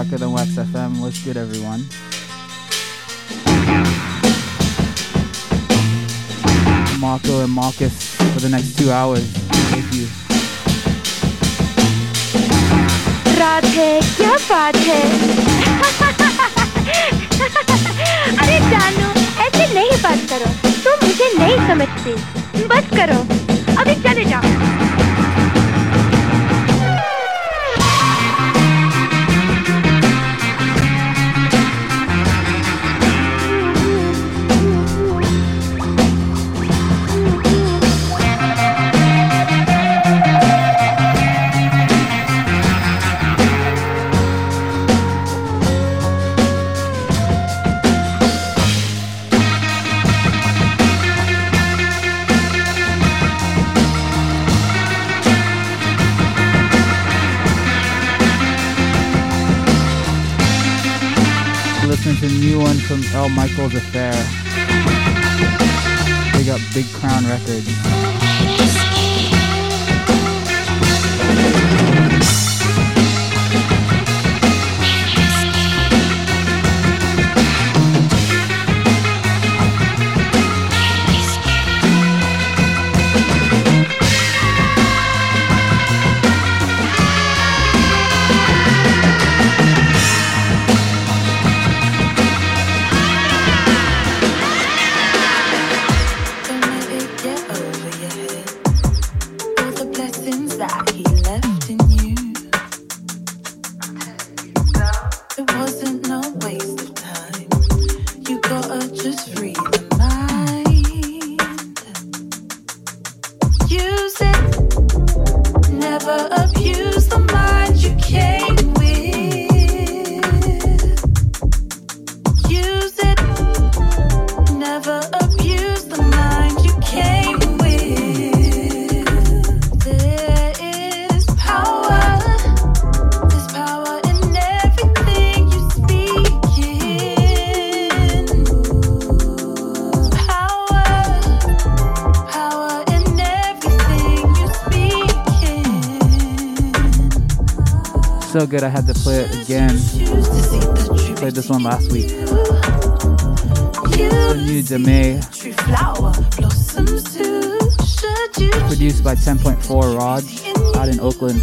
yes. Darker Than Wax FM. What's good, everyone? Marco and Marcus for the next two hours. Thank you. Radhe क्या बात है अरे जानू ऐसे नहीं बात करो तुम मुझे नहीं समझती बस करो अभी चले जाओ Affair. Big up Big Crown Records. Good I had to play it again. Played this one last week. New Deme. Produced by 10.4 Raj out in Oakland.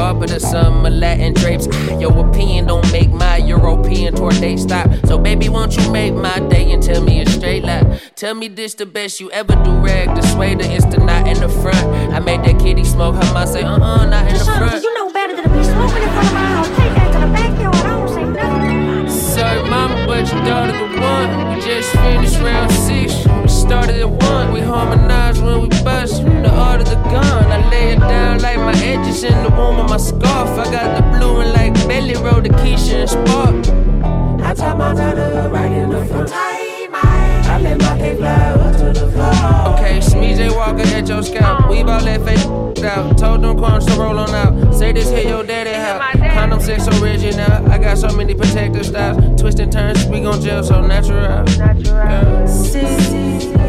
Put some Latin drapes. Your opinion don't make my European tour date stop. So, baby, won't you make my day and tell me a straight lie? Tell me this the best you ever do, rag. The sway, the instant, not in the front. I made that kitty smoke. Her mom say, uh uh, not in the front. You know better than to be smoking in front of my house. Take that to the backyard. I don't say nothing. Sorry, mama, but your daughter the one. We just finished round six. We started at one. We harmonize when we bust. The art of the gun. I lay it down like my edges in the womb of my scarf. I got the blue and like belly roll the Keisha and spark. I tie my dollar right in the front. I let my cake fly to the floor. Okay, Smeeze Walker at your scalp. We ball that face out. Told them corns to roll on out. Say this here your daddy house. Condom sex original. I got so many protective styles. Twist and turns, we gon' gel so natural. Natural. See,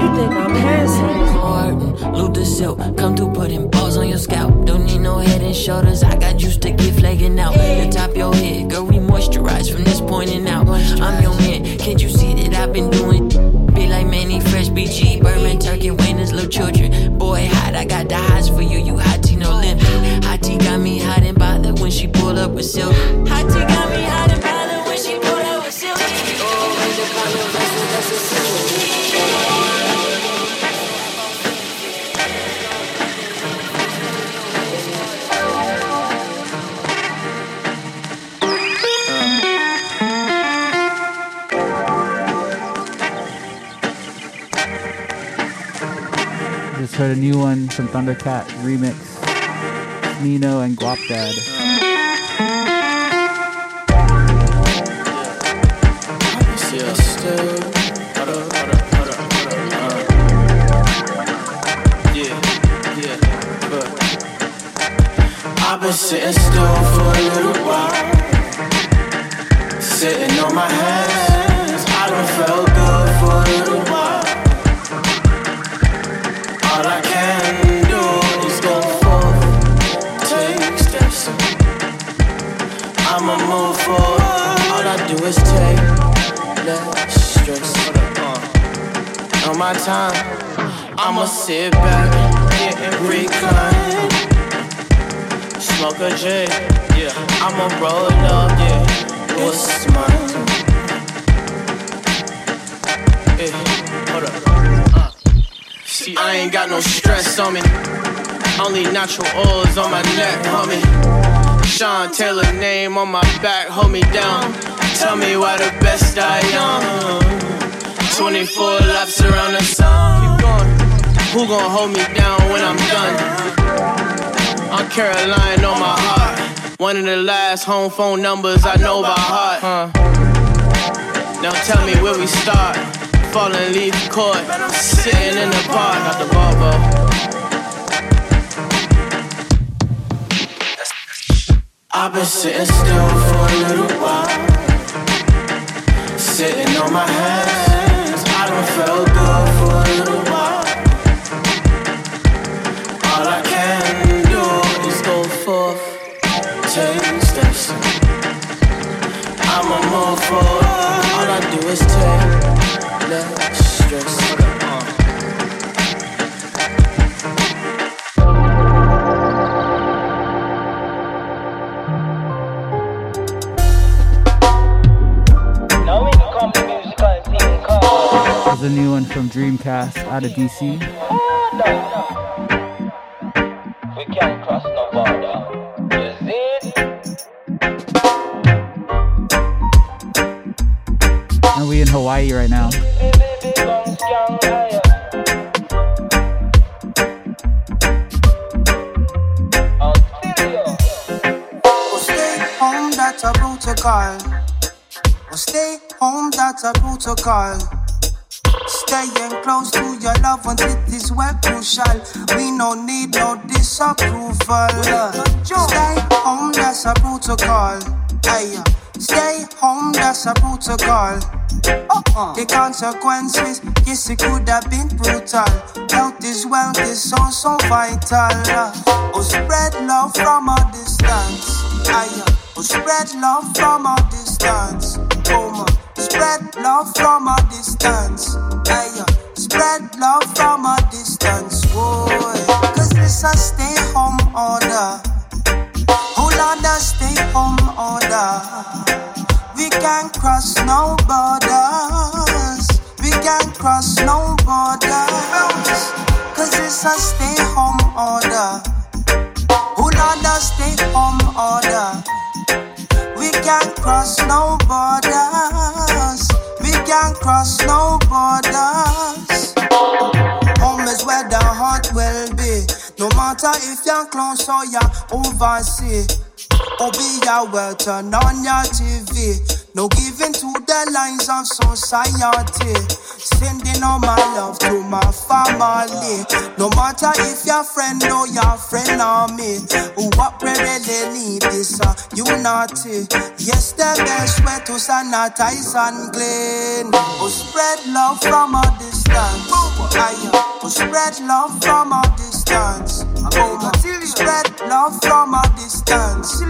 You think I'm handsome? Martin, Luther Silk, come through putting balls on your scalp. Don't need no head and shoulders, I got juice to get flaking out. The top your head, girl, we moisturize from this point and out. I'm your man, can't you see that I've been doing? Be like Mannie Fresh, BG, Birdman, Turkey, Winners, little children. Boy, hot, I got the highs for you, you hot tea, no limit. Hot tea got me hot and bothered when she pulled up with silk. Hot tea got me hot and bothered heard a new one from Thundercat remix. Nino and Guap Dad. I'ma roll up, yeah. What's mine? Eh, hold up. Uh. See, I ain't got no stress on me. Only natural oils on my neck, homie. Sean Taylor name on my back, hold me down. Tell me why the best I am. 24 laps around the sun. Keep going. Who gon' hold me down when I'm done? I'm Caroline on my heart. One of the last home phone numbers I know by heart. Huh. Now tell me where we start. Falling leaf court, sitting in the park. Got the Volvo. I've been sitting still for a little while. Sitting on my hands. I don't feel good take steps. I'ma move forward. All I do is take less stress. There's a new one from Dreamcast out of DC. Oh, a protocol. Staying close to your loved ones, it is well crucial. We no need no disapproval. Stay home, that's a protocol. Hey, stay home, that's a protocol. Uh-uh. The consequences, yes, it could have been brutal. Health is wealth is so, so vital. Oh, spread love from a distance. Aye, oh, spread love from a distance. Spread love from a distance. Hey, yeah. Spread love from a distance. Whoa, yeah. Cause this a stay home order. Whole order stay home order. We can't cross no borders. We can't cross no borders. Cause it's a stay home order. Who order stay home order? We can't cross no borders. We can't cross no borders. Home is where the heart will be. No matter if you're close or you're overseas. A well turn on your TV. No giving to the lines of society. Sending all my love to my family. No matter if your friend or your friend or me. What we really need is a unity. Yes, the best way to sanitize and clean. Oh, spread love from a distance. Oh, spread love from a distance. Spread love from a distance.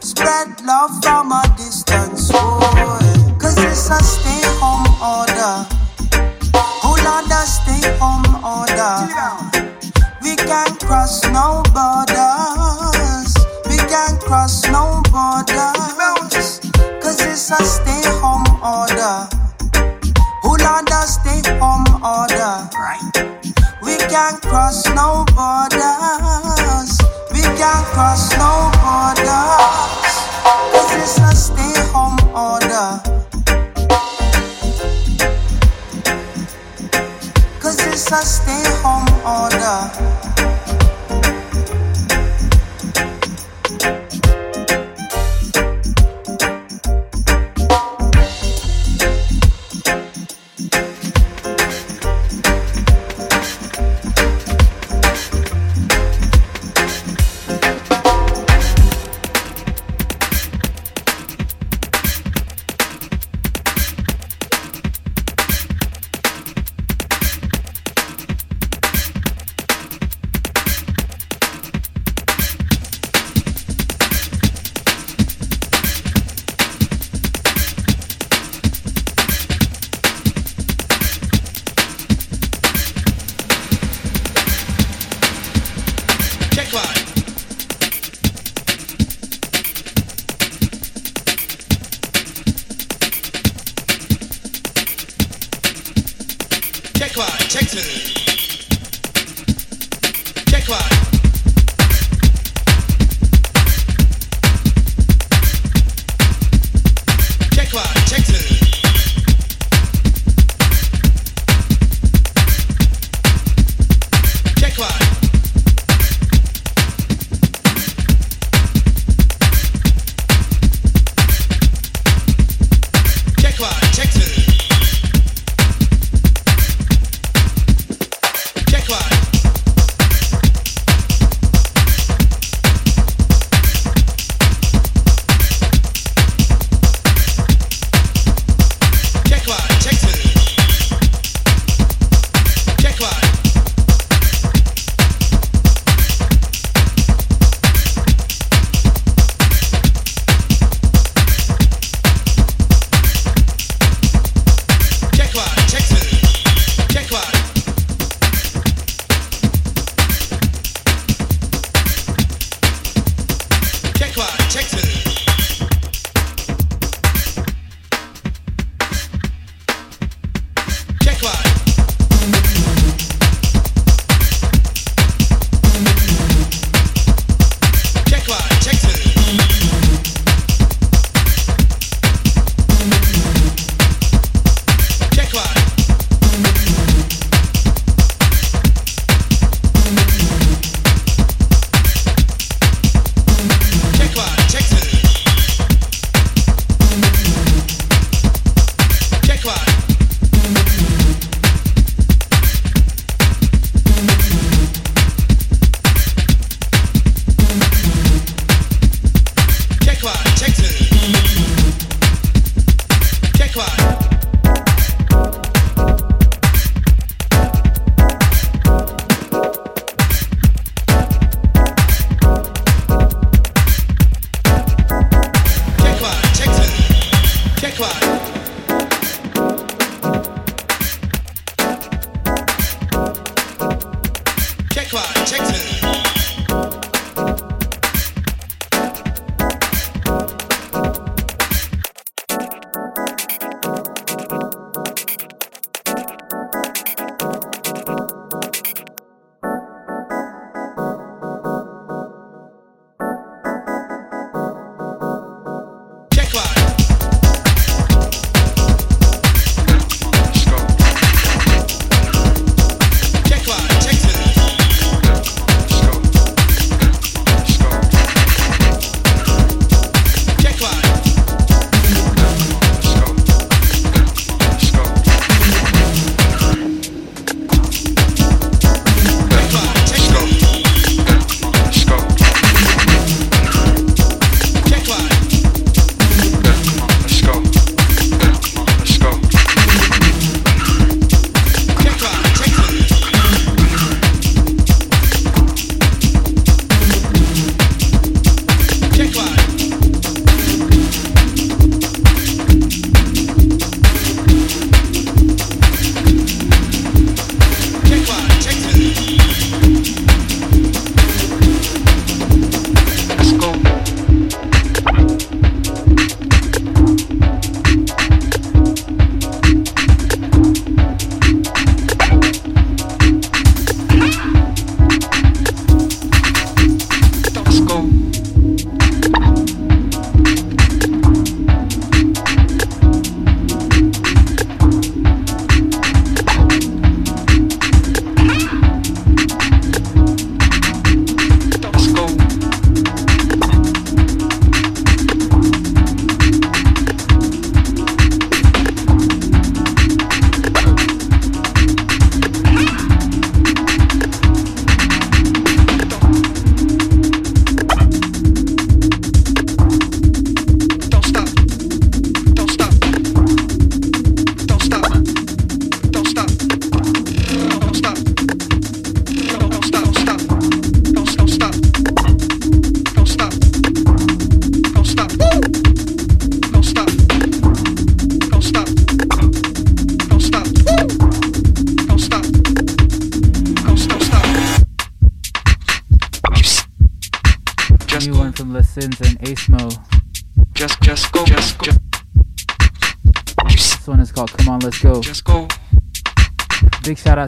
Spread love from a distance. Oh, it's a stay home order. Hold on, stay home order. We can't cross no borders. We can't cross no borders. It's a stay home order. Hold on, stay home order. We can't cross no borders. We can't cross no borders. Cause it's a stay home order. Cause it's a stay home order.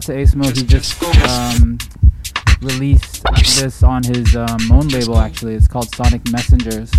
to Ace He just um, released this on his um, own label. Actually, it's called Sonic Messengers.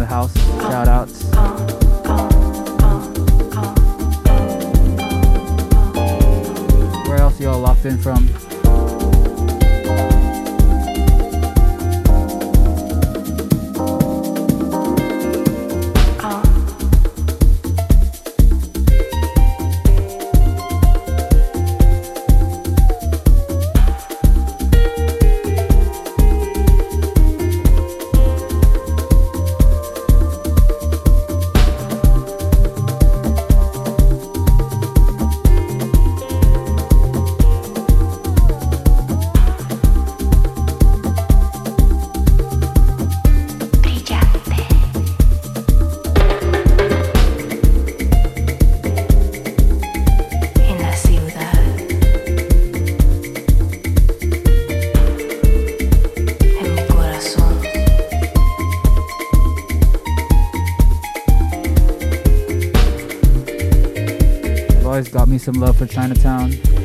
The house. Some love for Chinatown.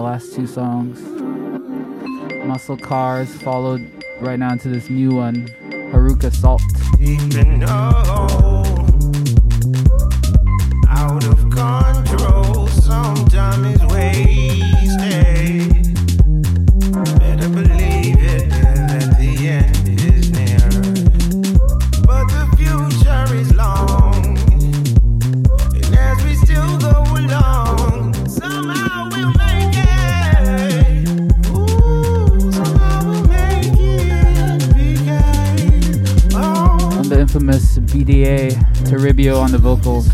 Last two songs. Muscle Cars followed right now into this new one, Haruka Salt. On the vocals.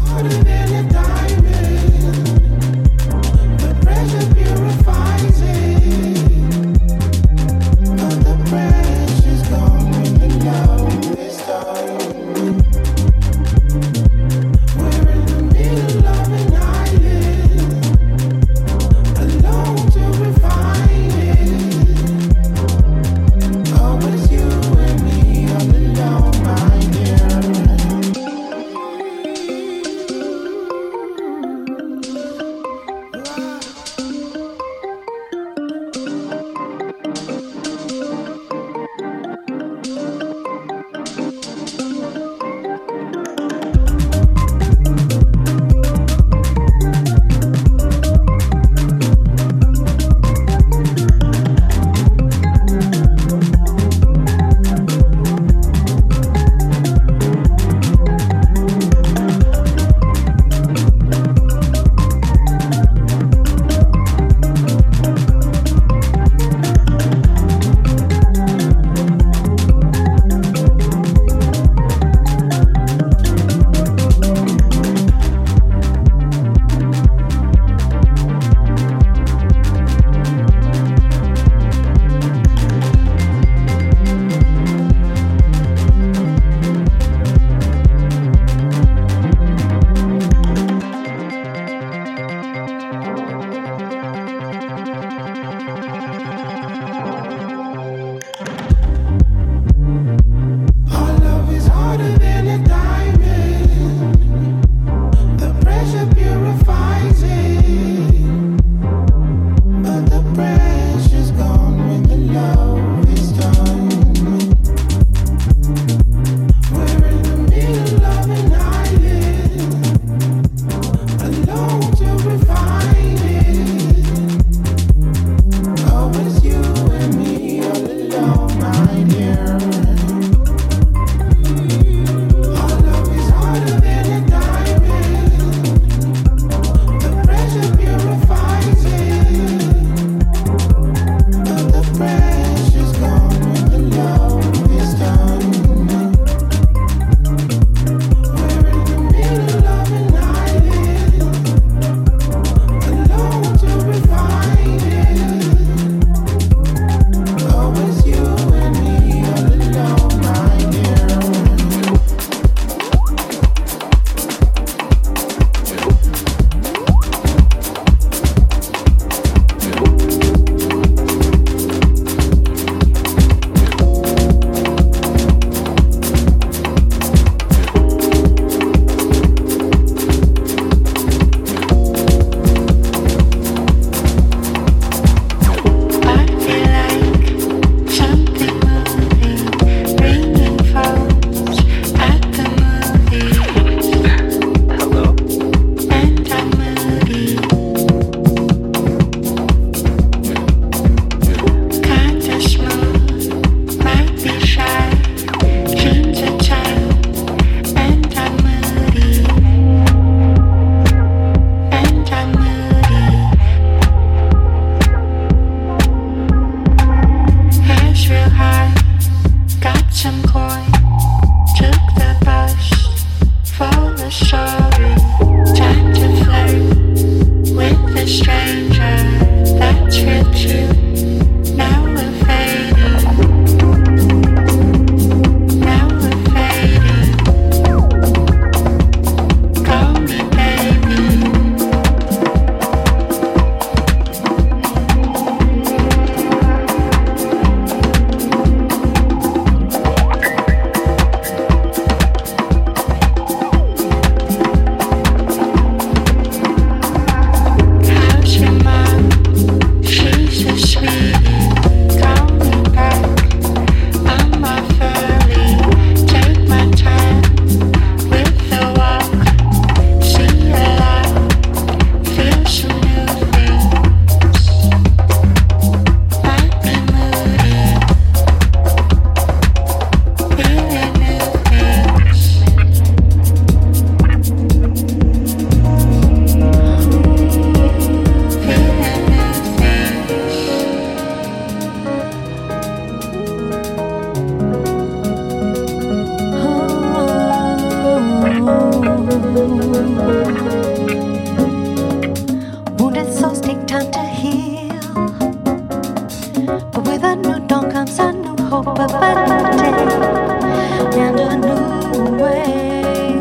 But with a new dawn comes a new hope, a better day, and a new way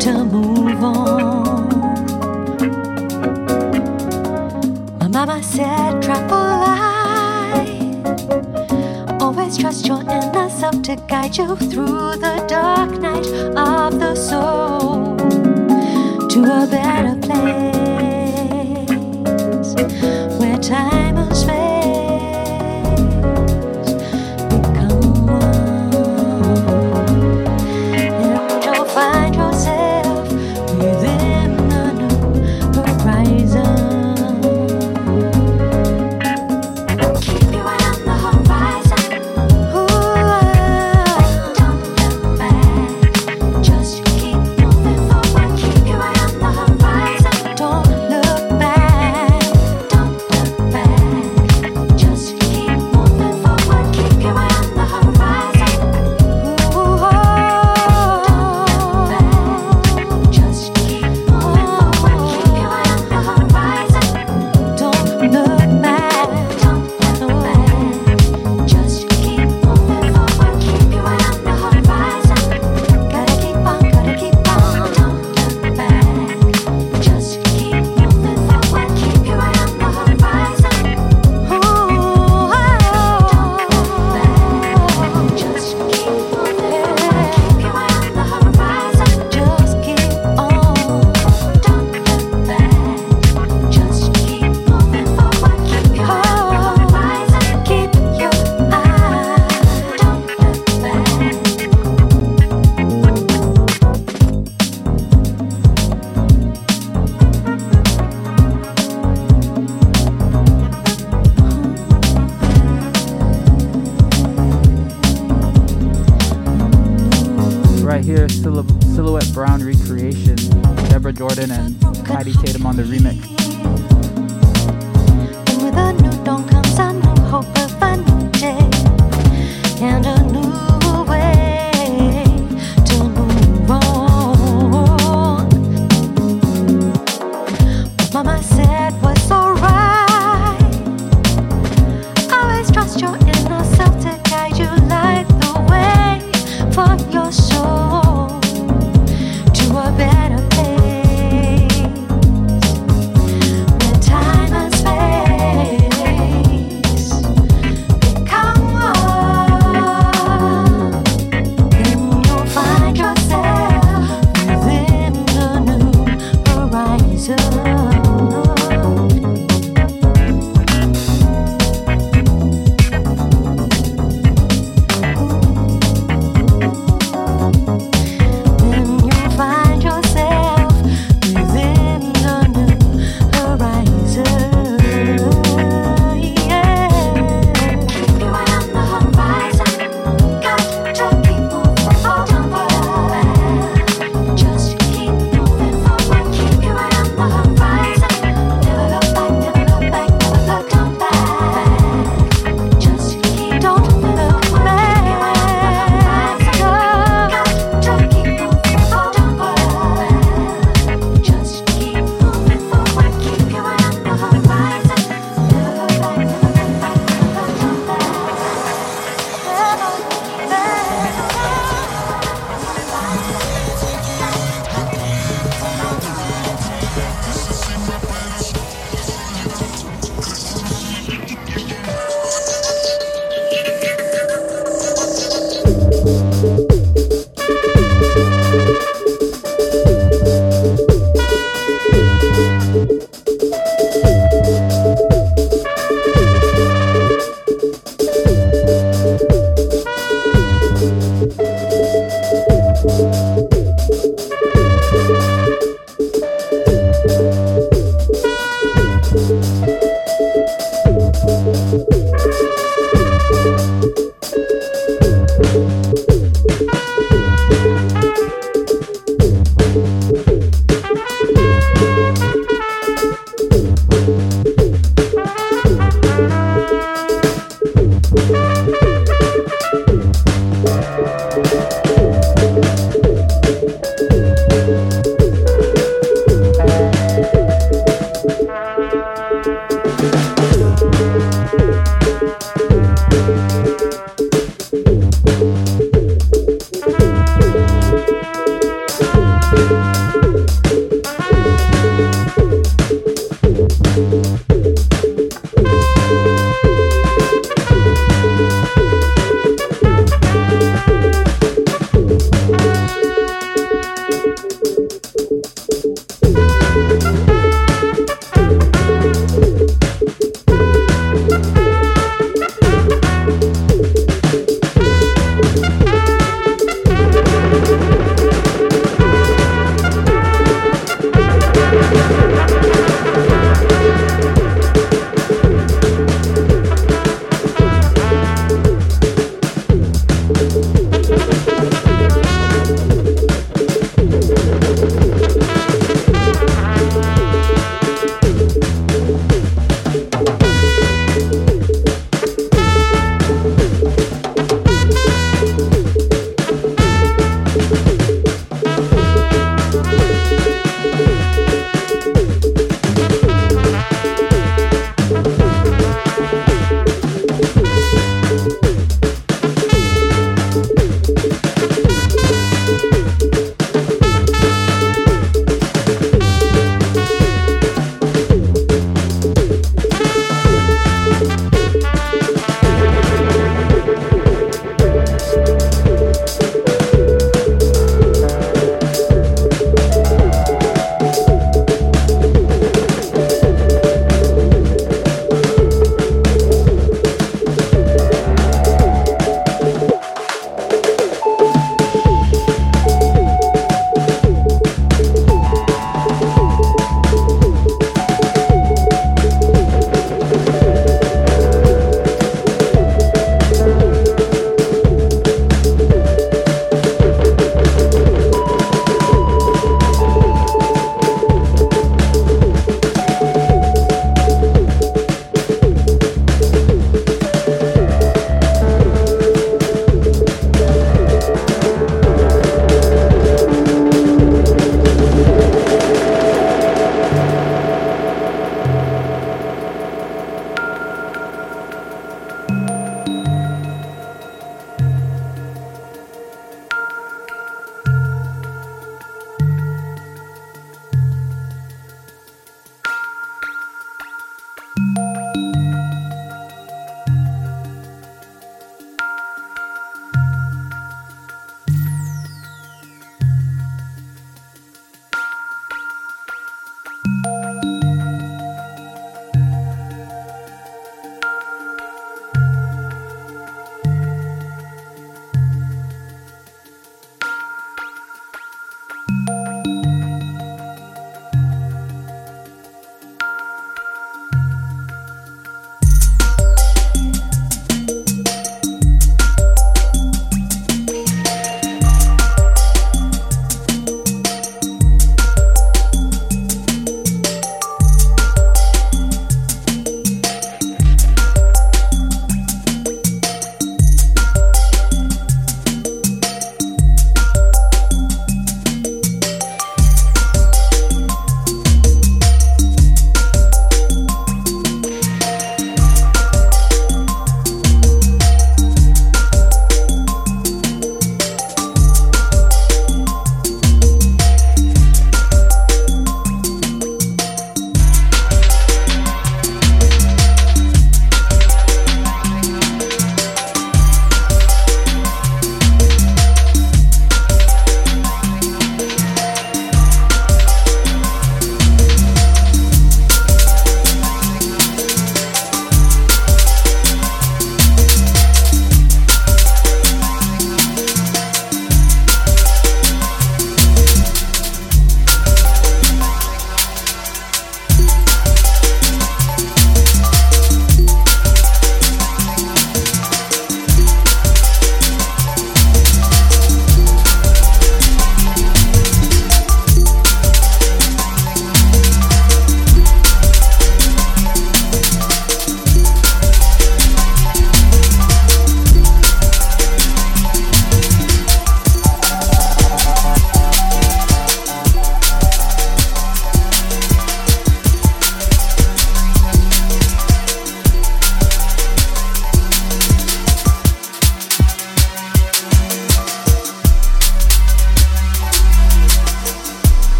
to move on. My mama said, travel light. Always trust your inner self to guide you through the dark night of the soul to a better place where time.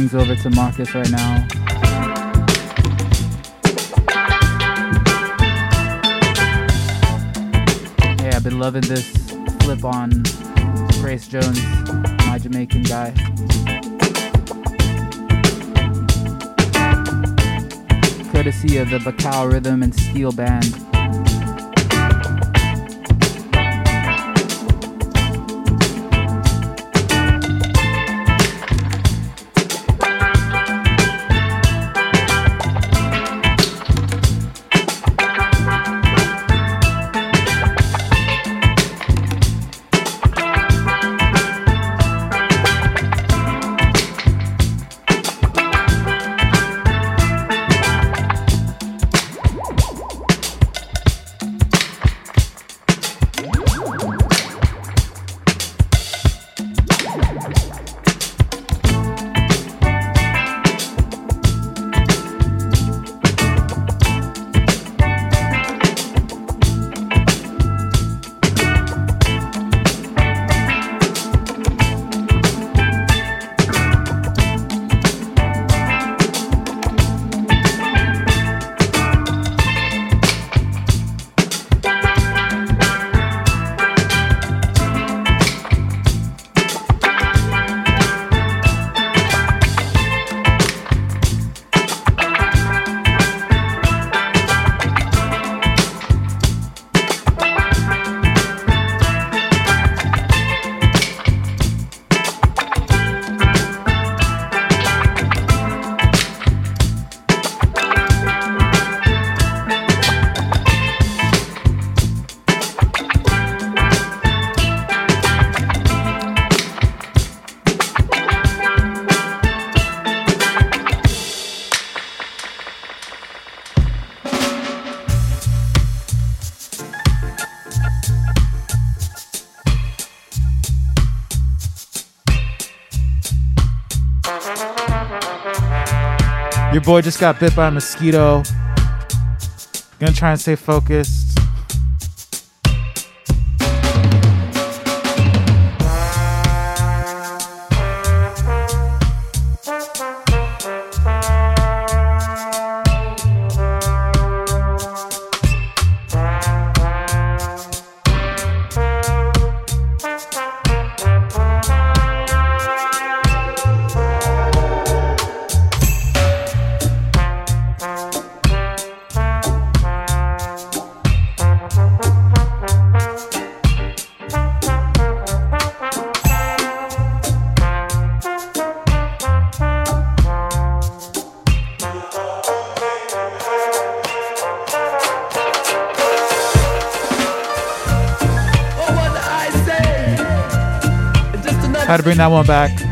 Things over to Marcus right now. Yeah, I've been loving this flip on Grace Jones, my Jamaican guy. Courtesy of the Bacao Rhythm and Steel Band. Boy just got bit by a mosquito. Gonna try and stay focused. That one back.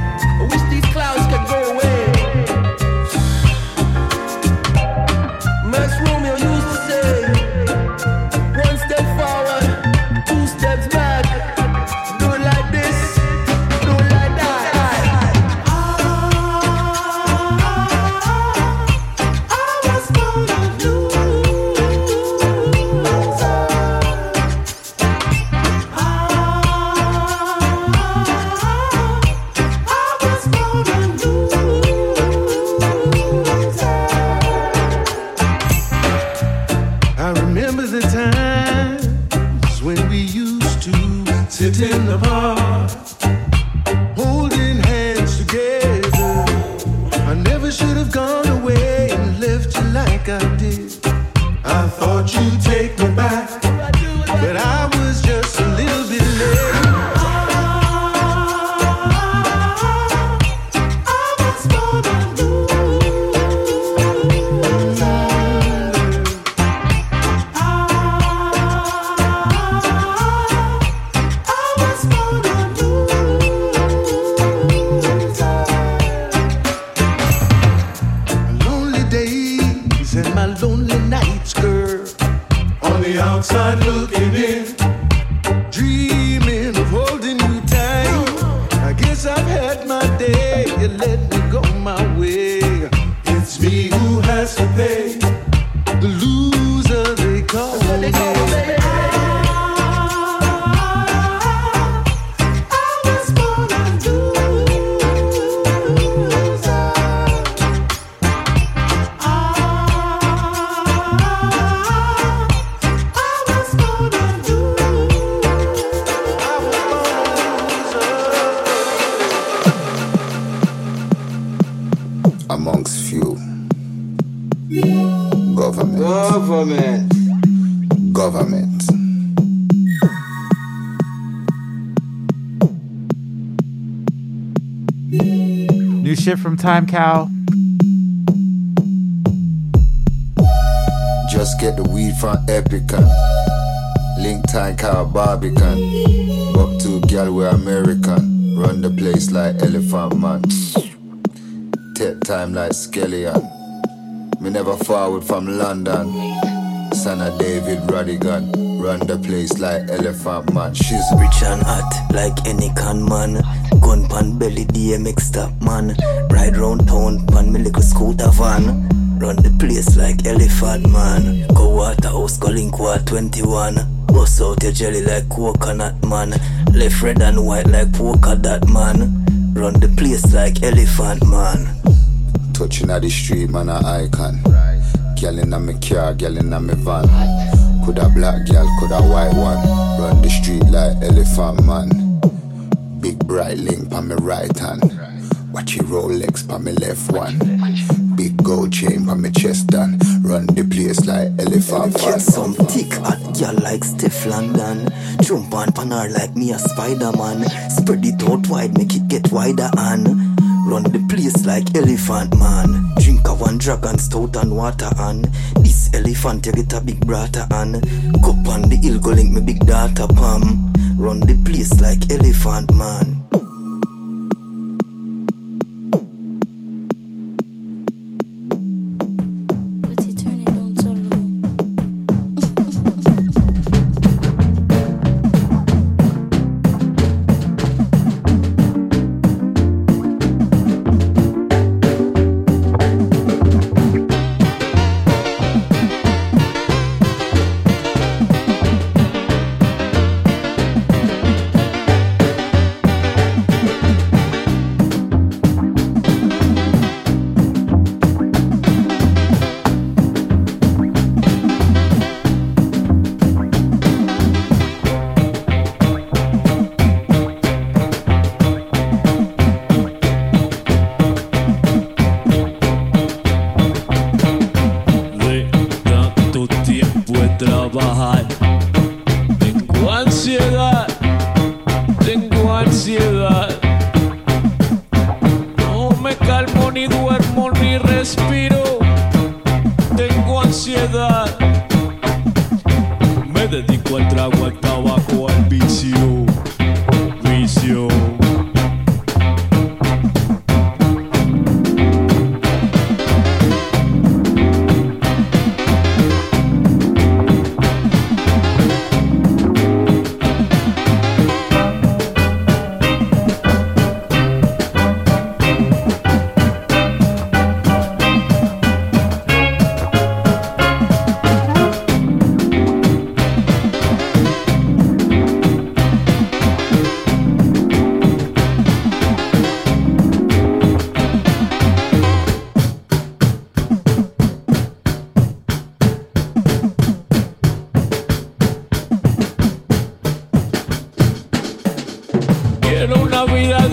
Time Cow. Just get the weed from Epicon. Link time cow Barbican. Up to gal we American. Run the place like Elephant Man. Take time like Skeleton. Me never forward from London. Son of David Rodigan. Run the place like Elephant Man. She's Rich and hot like any con man. Gun pan belly DMX stop man. Ride round town pan me little scooter van. Run the place like elephant man. Go Waterhouse, go link war 21. Bust out your jelly like coconut man. Left red and white like polka dot man. Run the place like elephant man. touching at the street, man, a icon. Girl in a me car, girl in a me van. Coulda black girl, coulda white one. Run the street like elephant man. Big bright link on me right hand. Watch your Rolex on me left one. Big gold chain on me chest and run the place like elephant Get some thick hot girl like Steph London. Jump on pan her like me a Spider Man. Spread it out wide, make it get wider and run the place like elephant man. Drink a one dragon stout and water and this elephant you get a big brata and go on the hill go link me big data pam. Run the place like elephant man.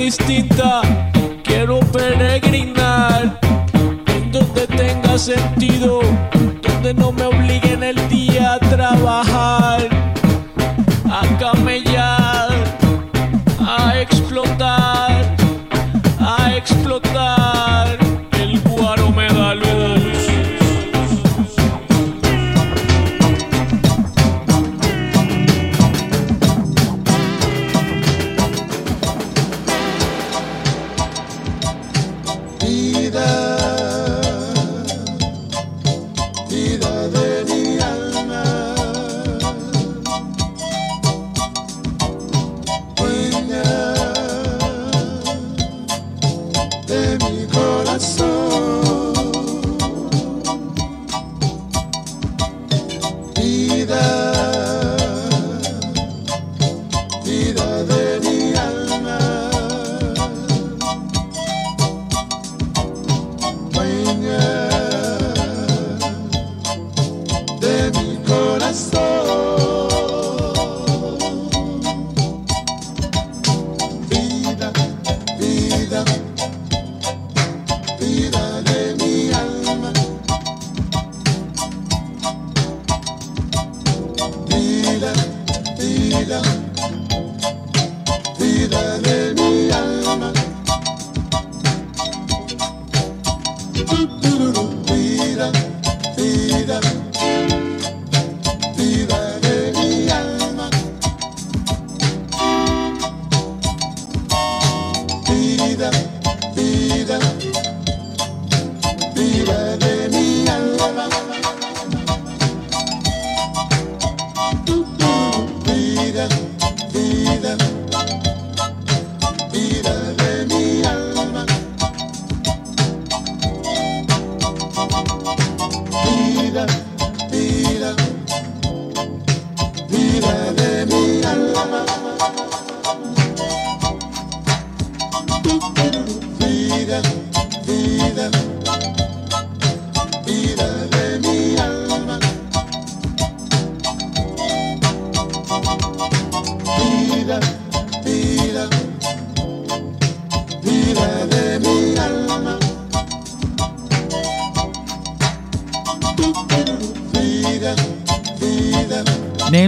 distinta.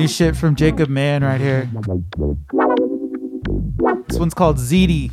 New shit from Jacob Mann right here. This one's called ZD.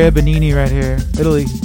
Andrea Benini right here, Italy.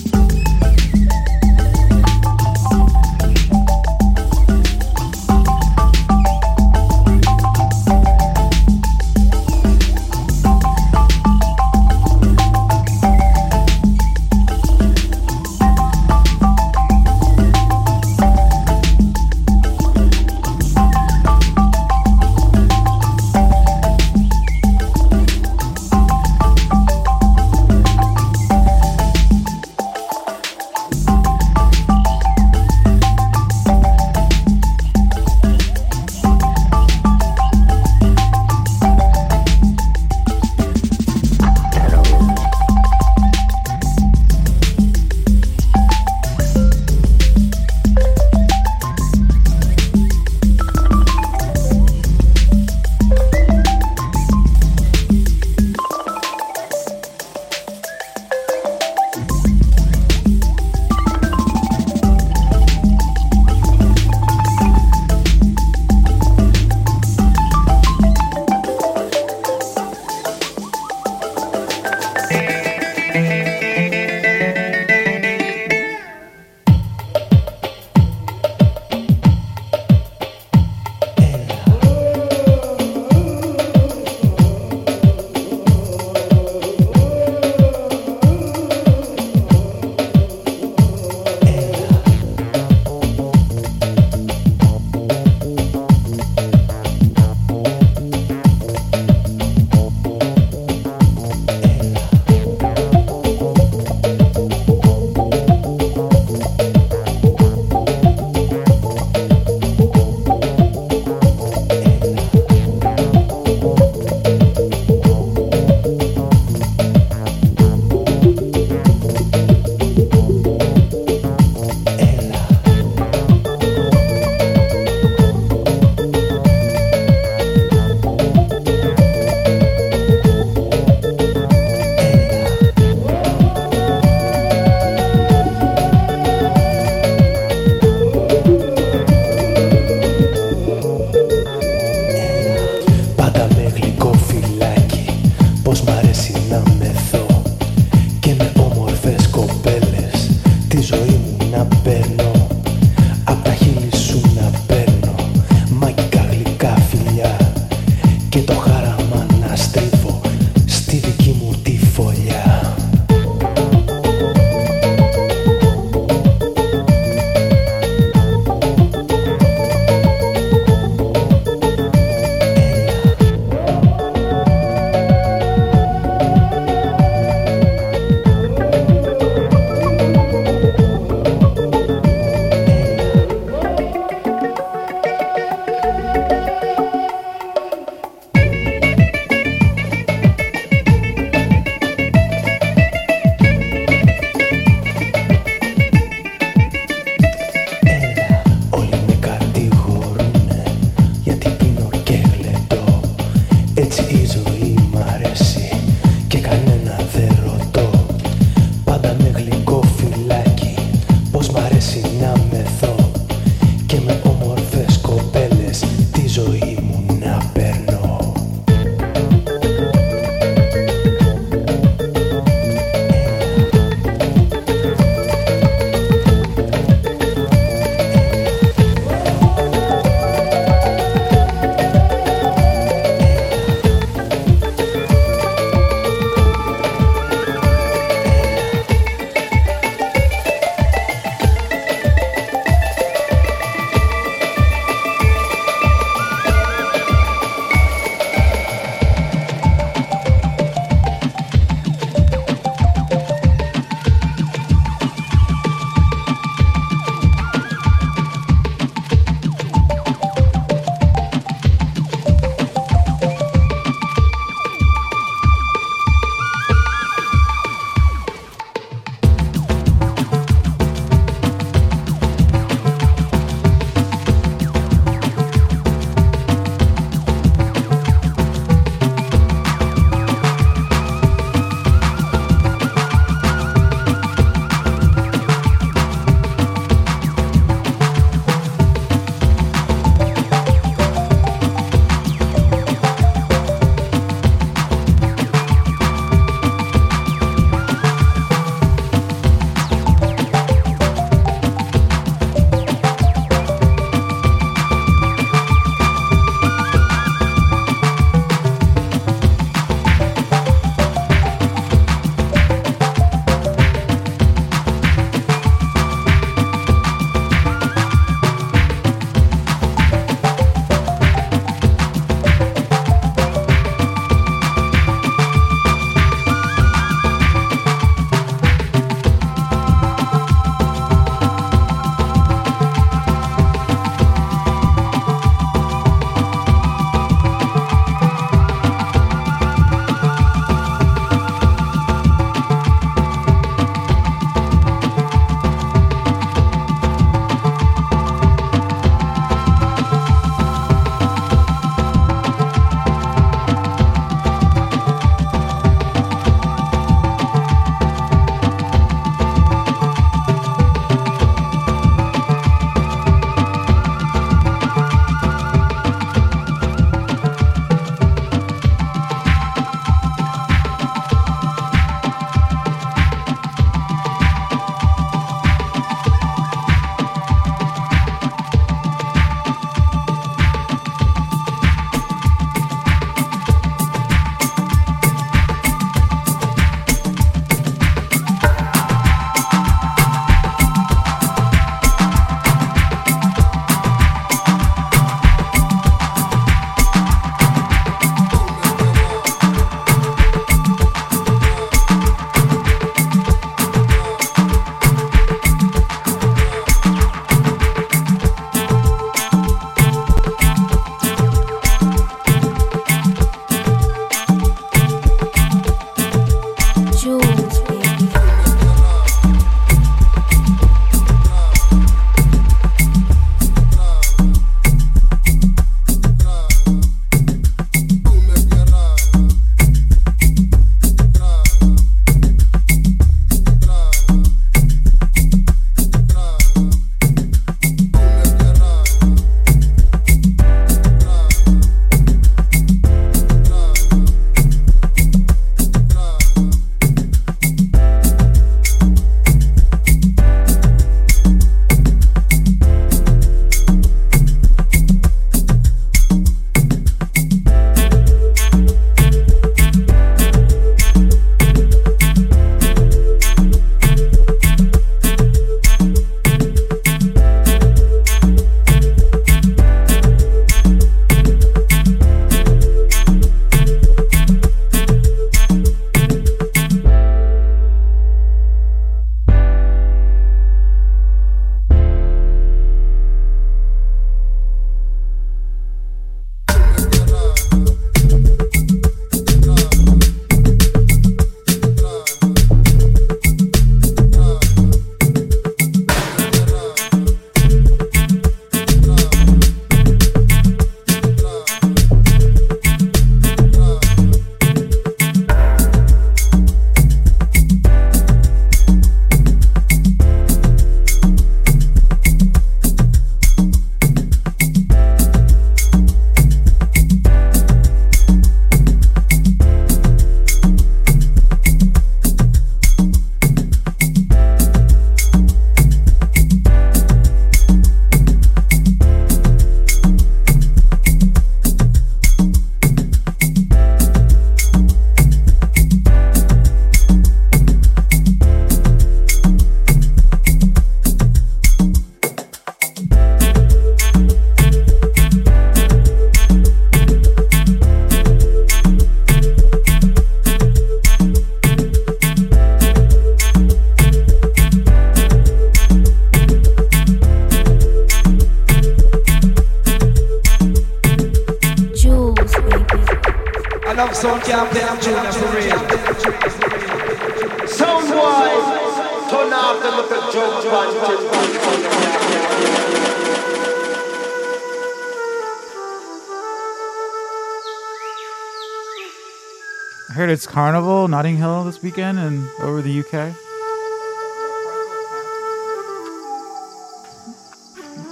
Weekend and over the UK.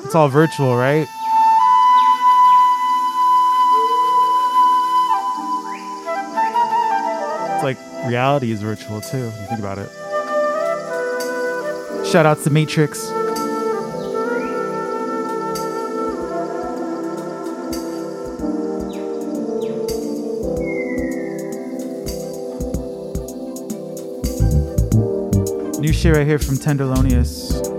It's all virtual, right? It's like reality is virtual too, you think about it. Shout outs to Matrix. New shit right here from Tenderlonious.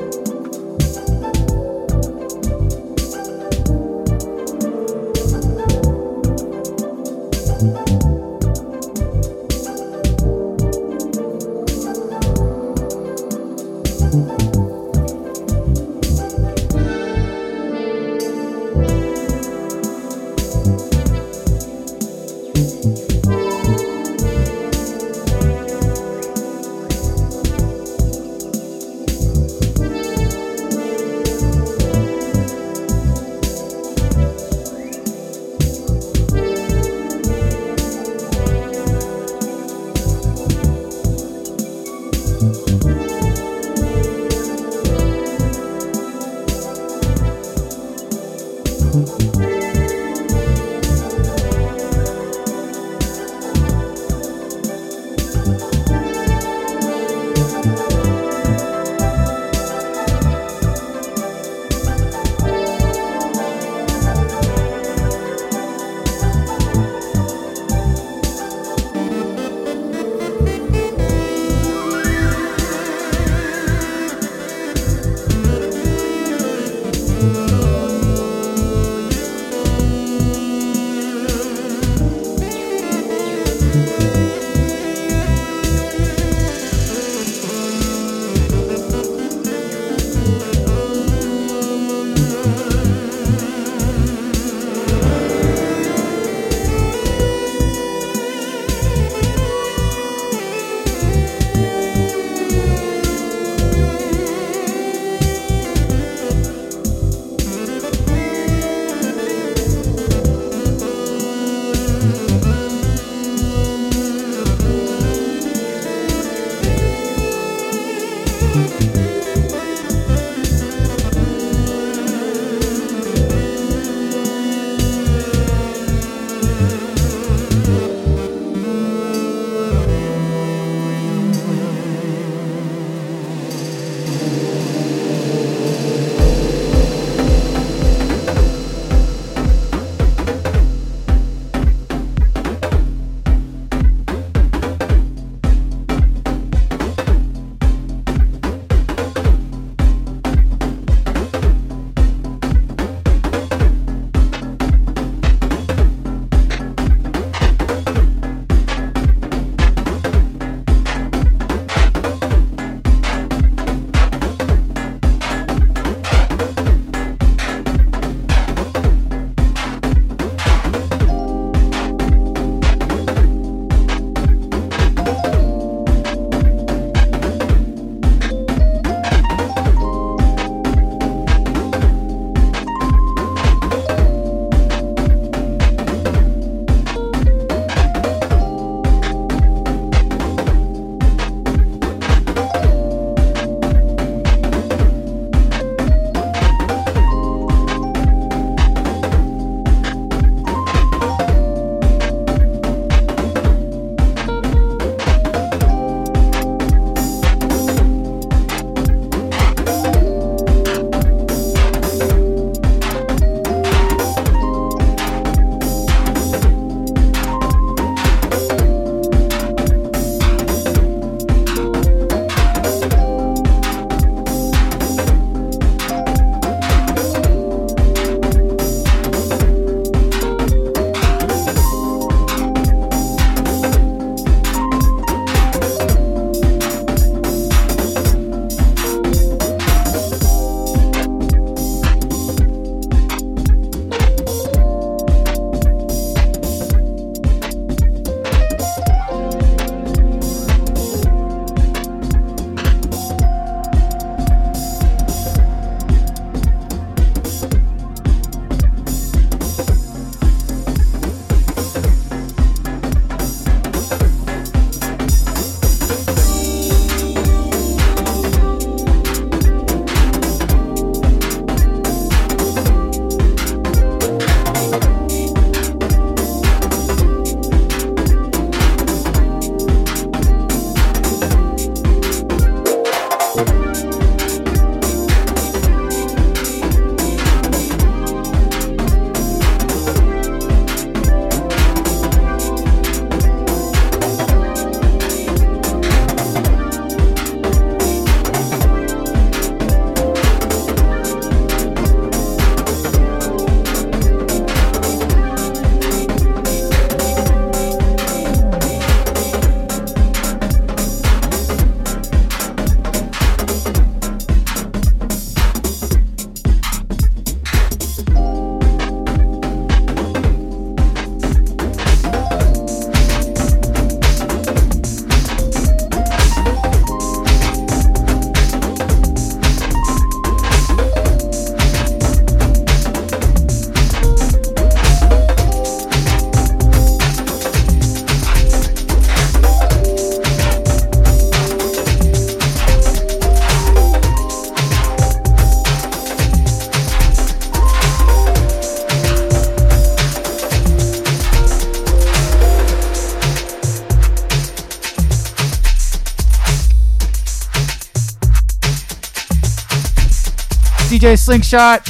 DJ Slingshot.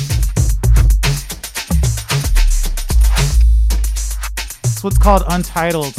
It's what's called Untitled.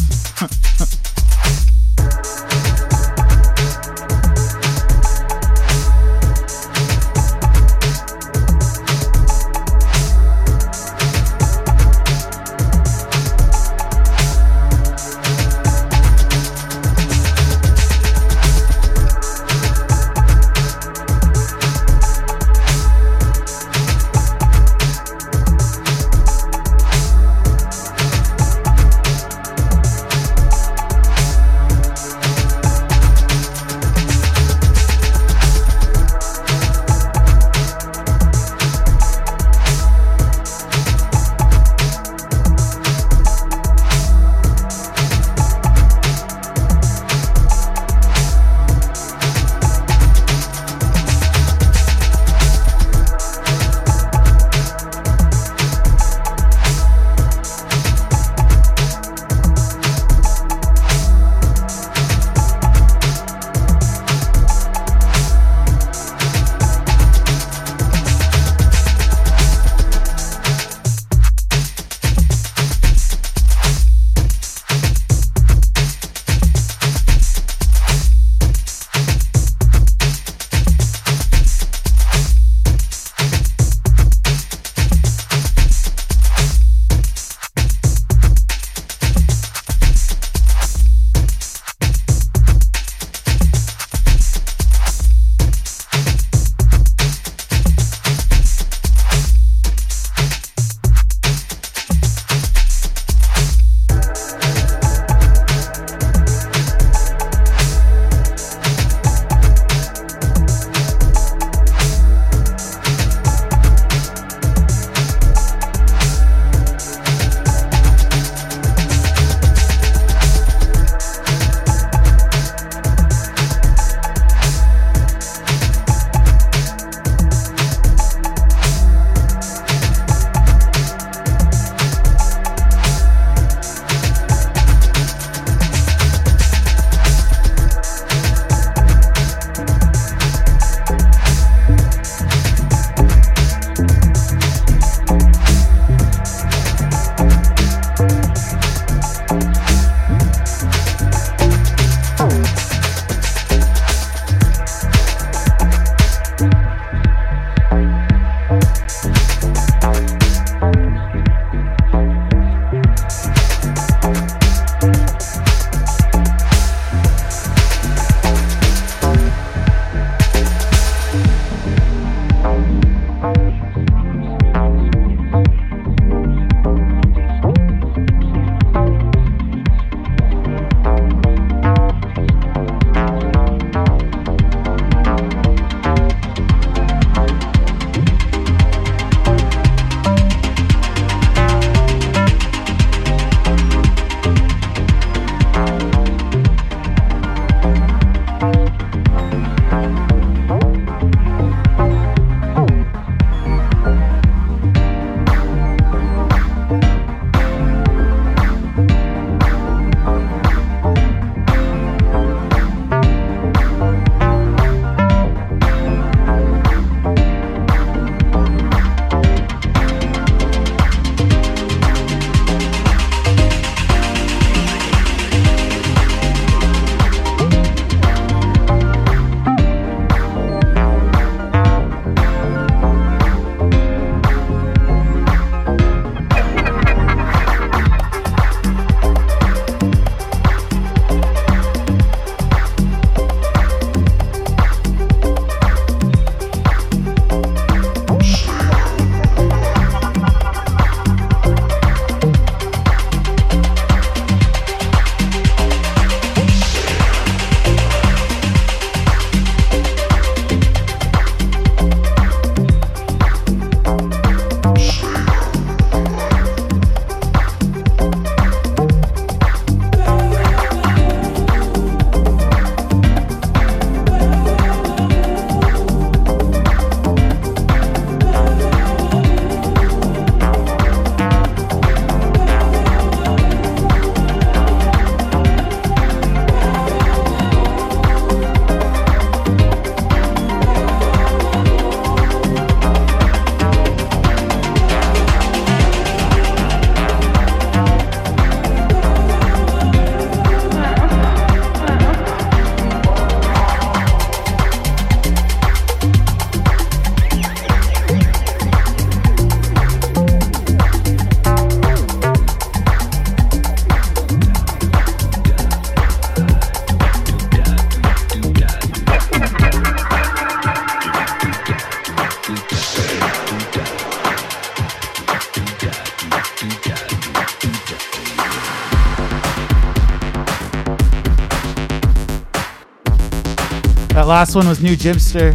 That last one was New Jimster.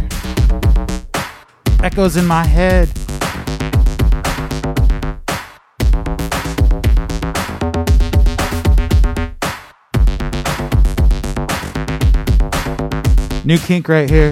Echoes in my head. New kink right here.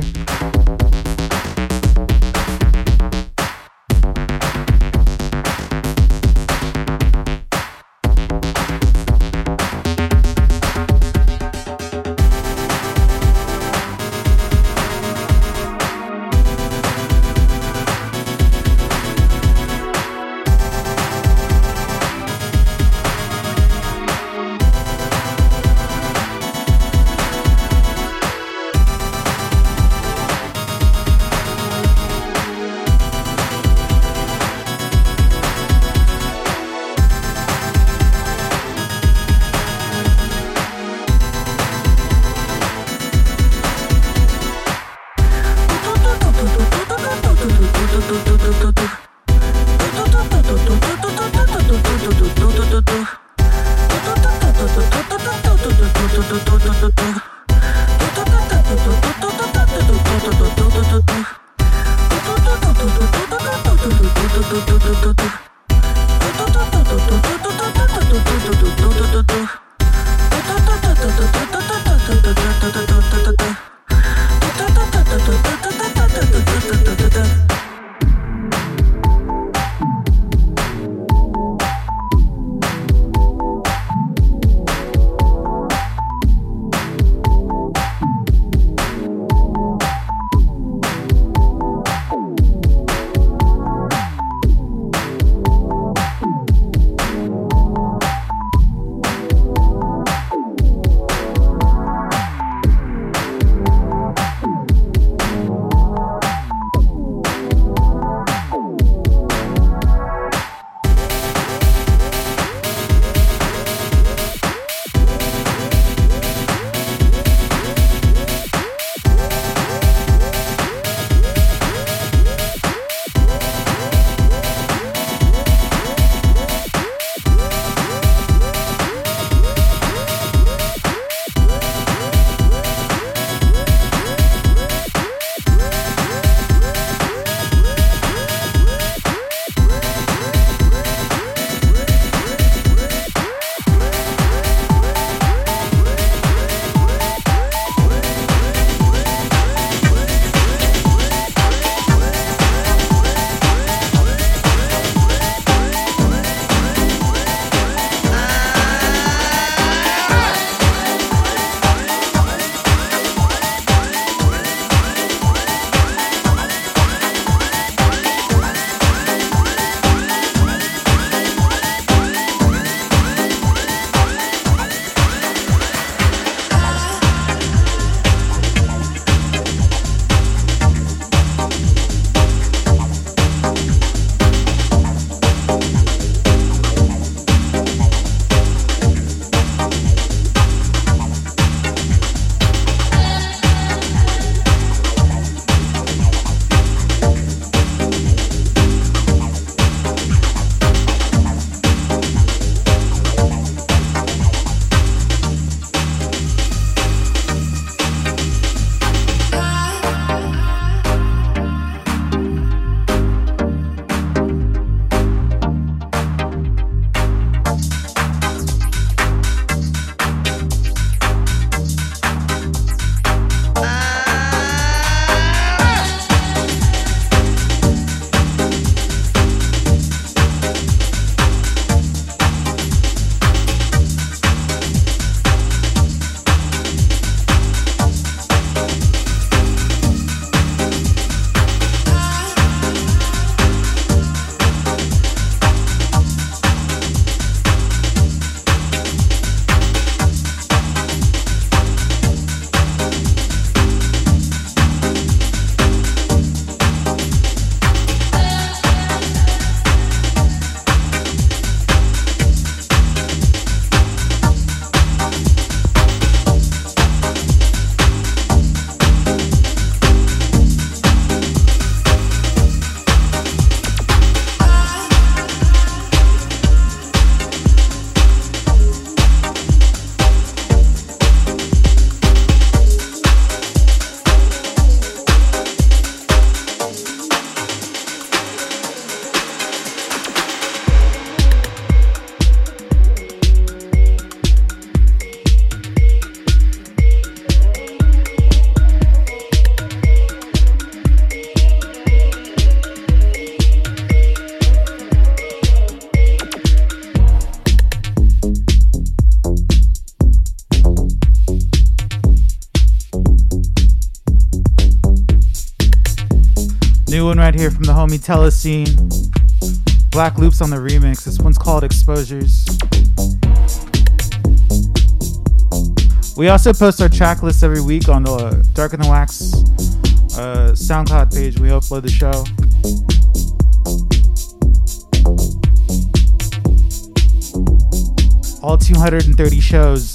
Homie Telescene. Black Loops on the remix. This one's called Exposures. We also post our track list every week on the Dark in the Wax uh, SoundCloud page. We upload the show. All 230 shows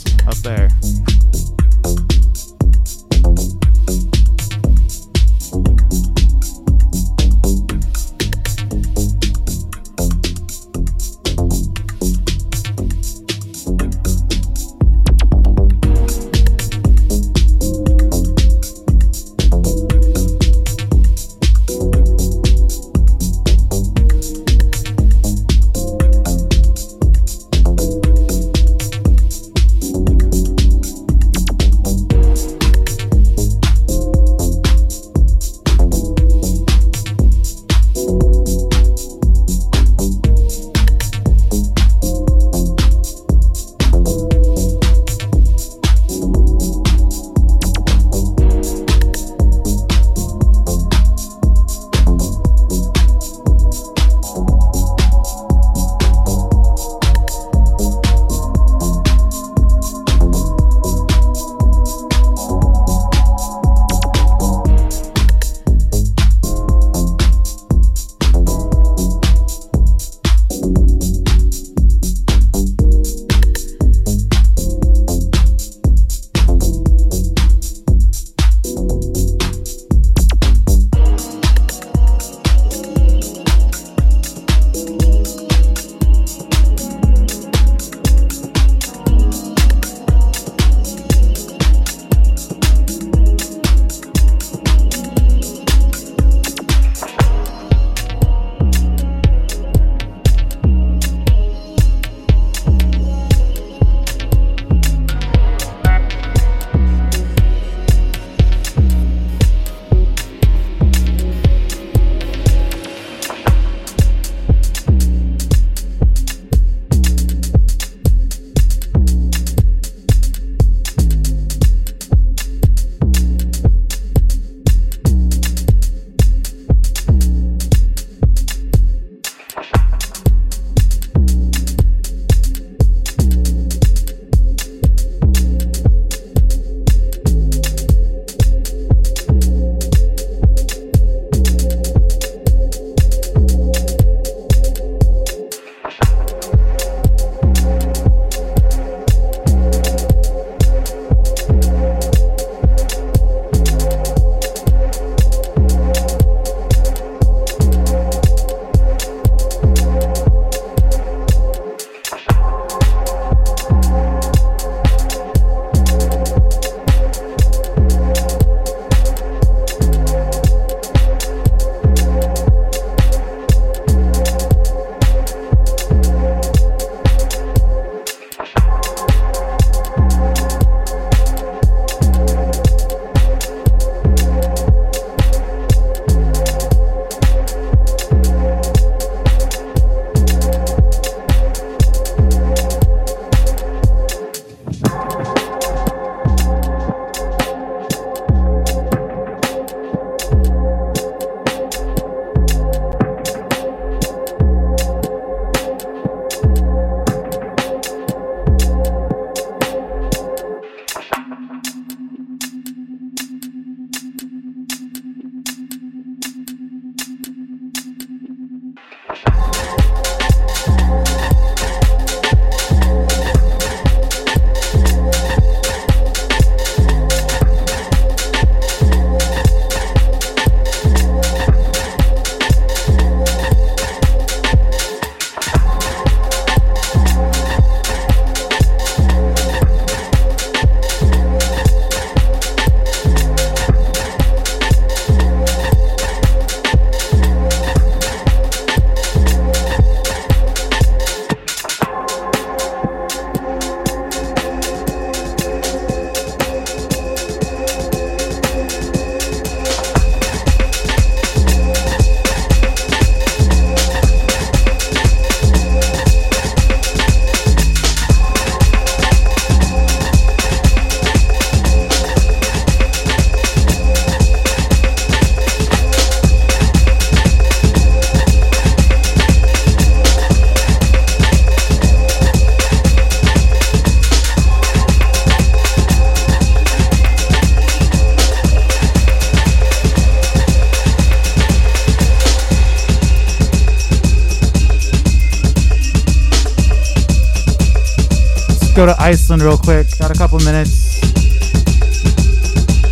go to Iceland real quick. Got a couple minutes.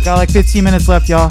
Got like 15 minutes left, y'all.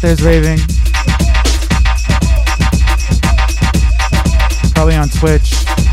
out there is raving. Probably on Twitch.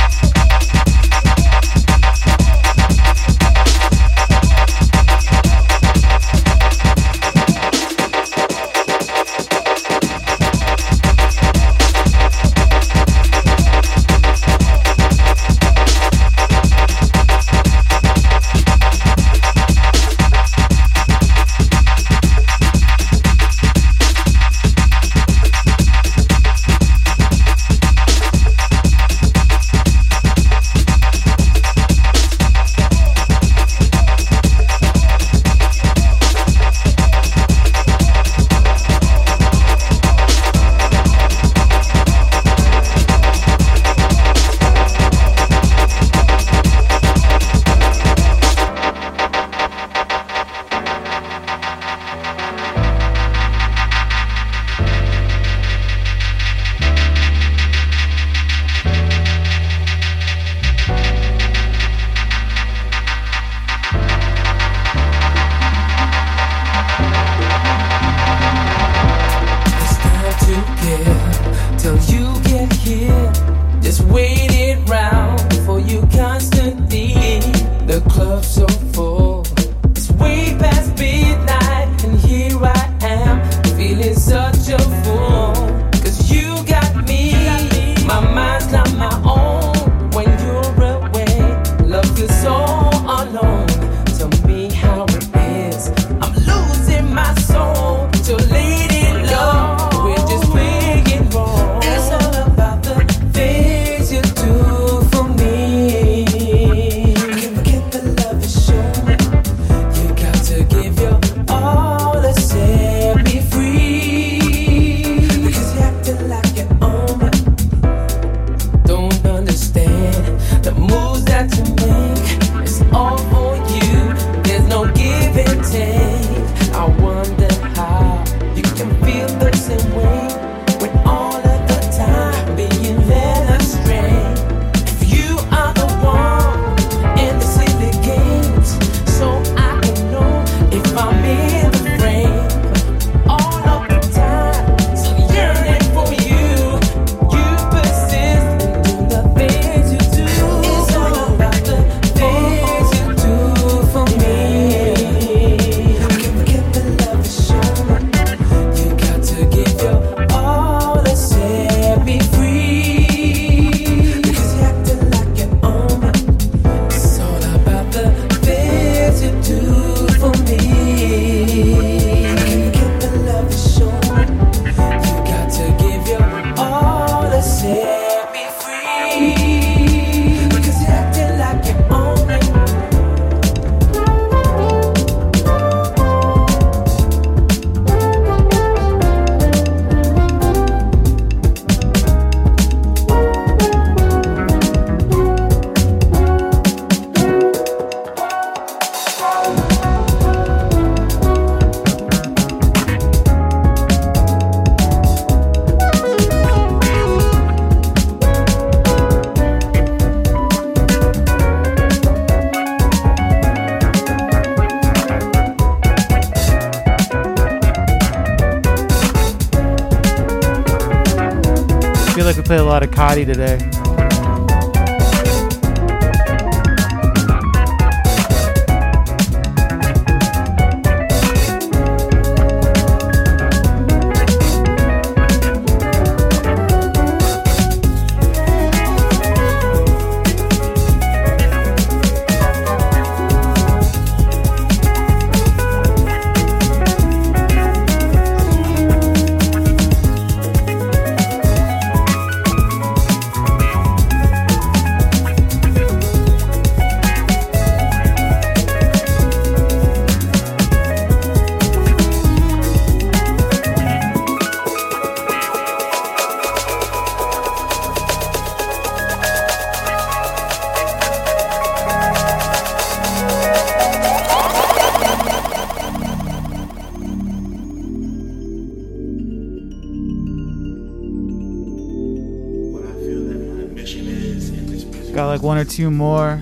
one or two more.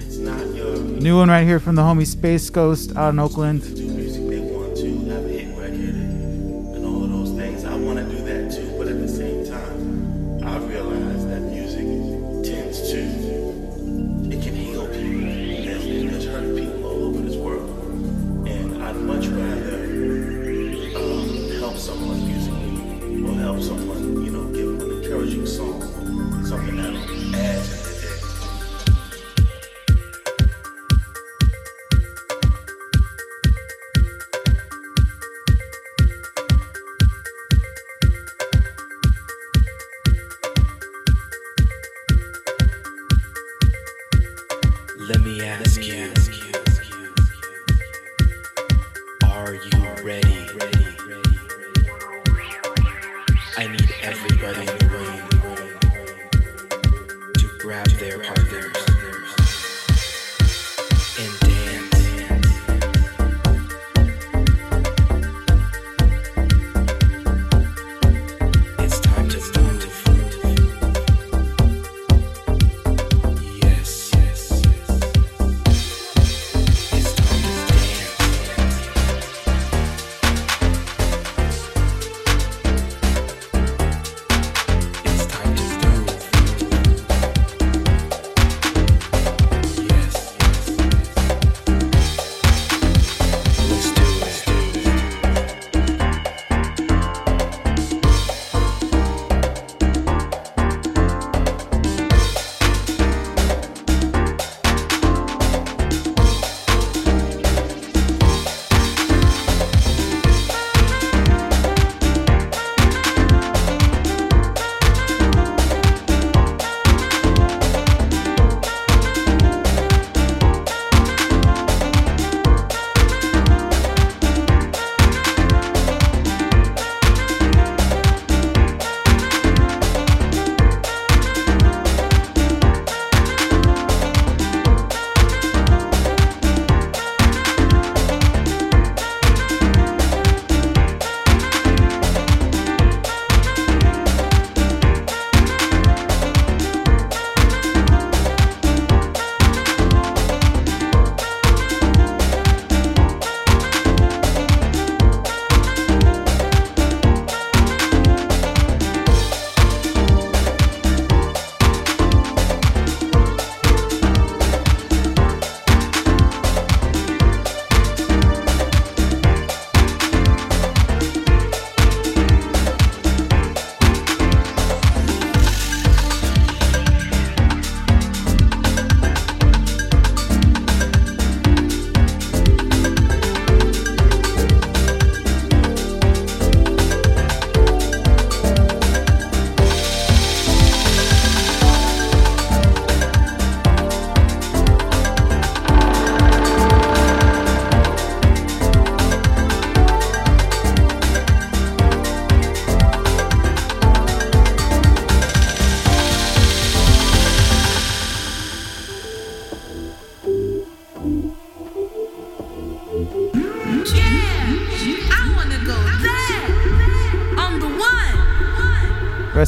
New one right here from the homie Space Ghost out in Oakland.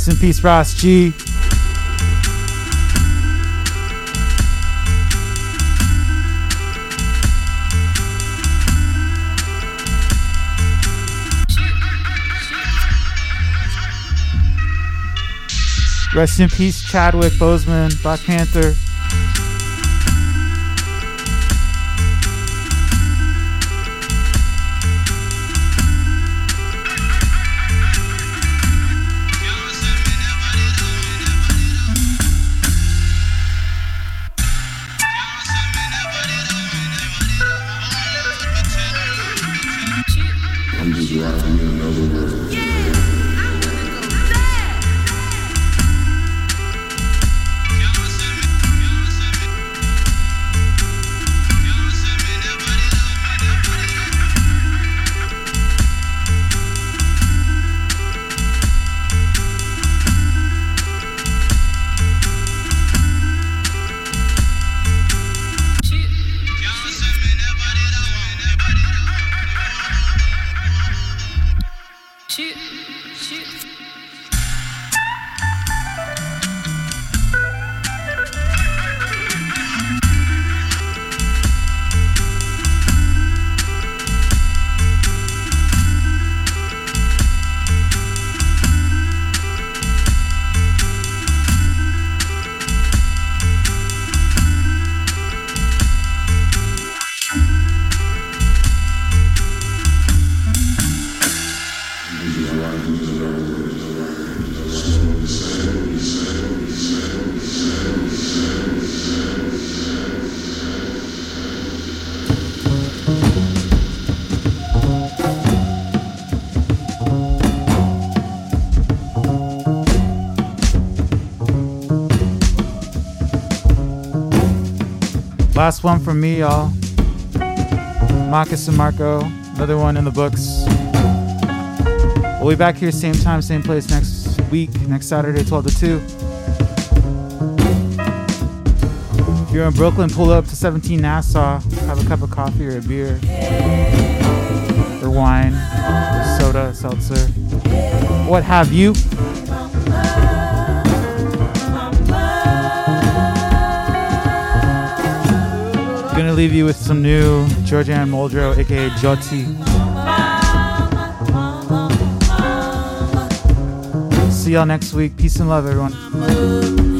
Rest in peace, Ras G. Rest in peace, Chadwick Boseman, Black Panther. Last one from me, y'all. Marcus and Marco. Another one in the books. We'll be back here same time, same place next week, next Saturday, 12 to 2. If you're in Brooklyn, pull up to 17 Nassau, have a cup of coffee or a beer, or wine, or soda, seltzer, what have you. Leave you with some new Georgia Anne Muldrow, aka Jyoti. See y'all next week. Peace and love, everyone.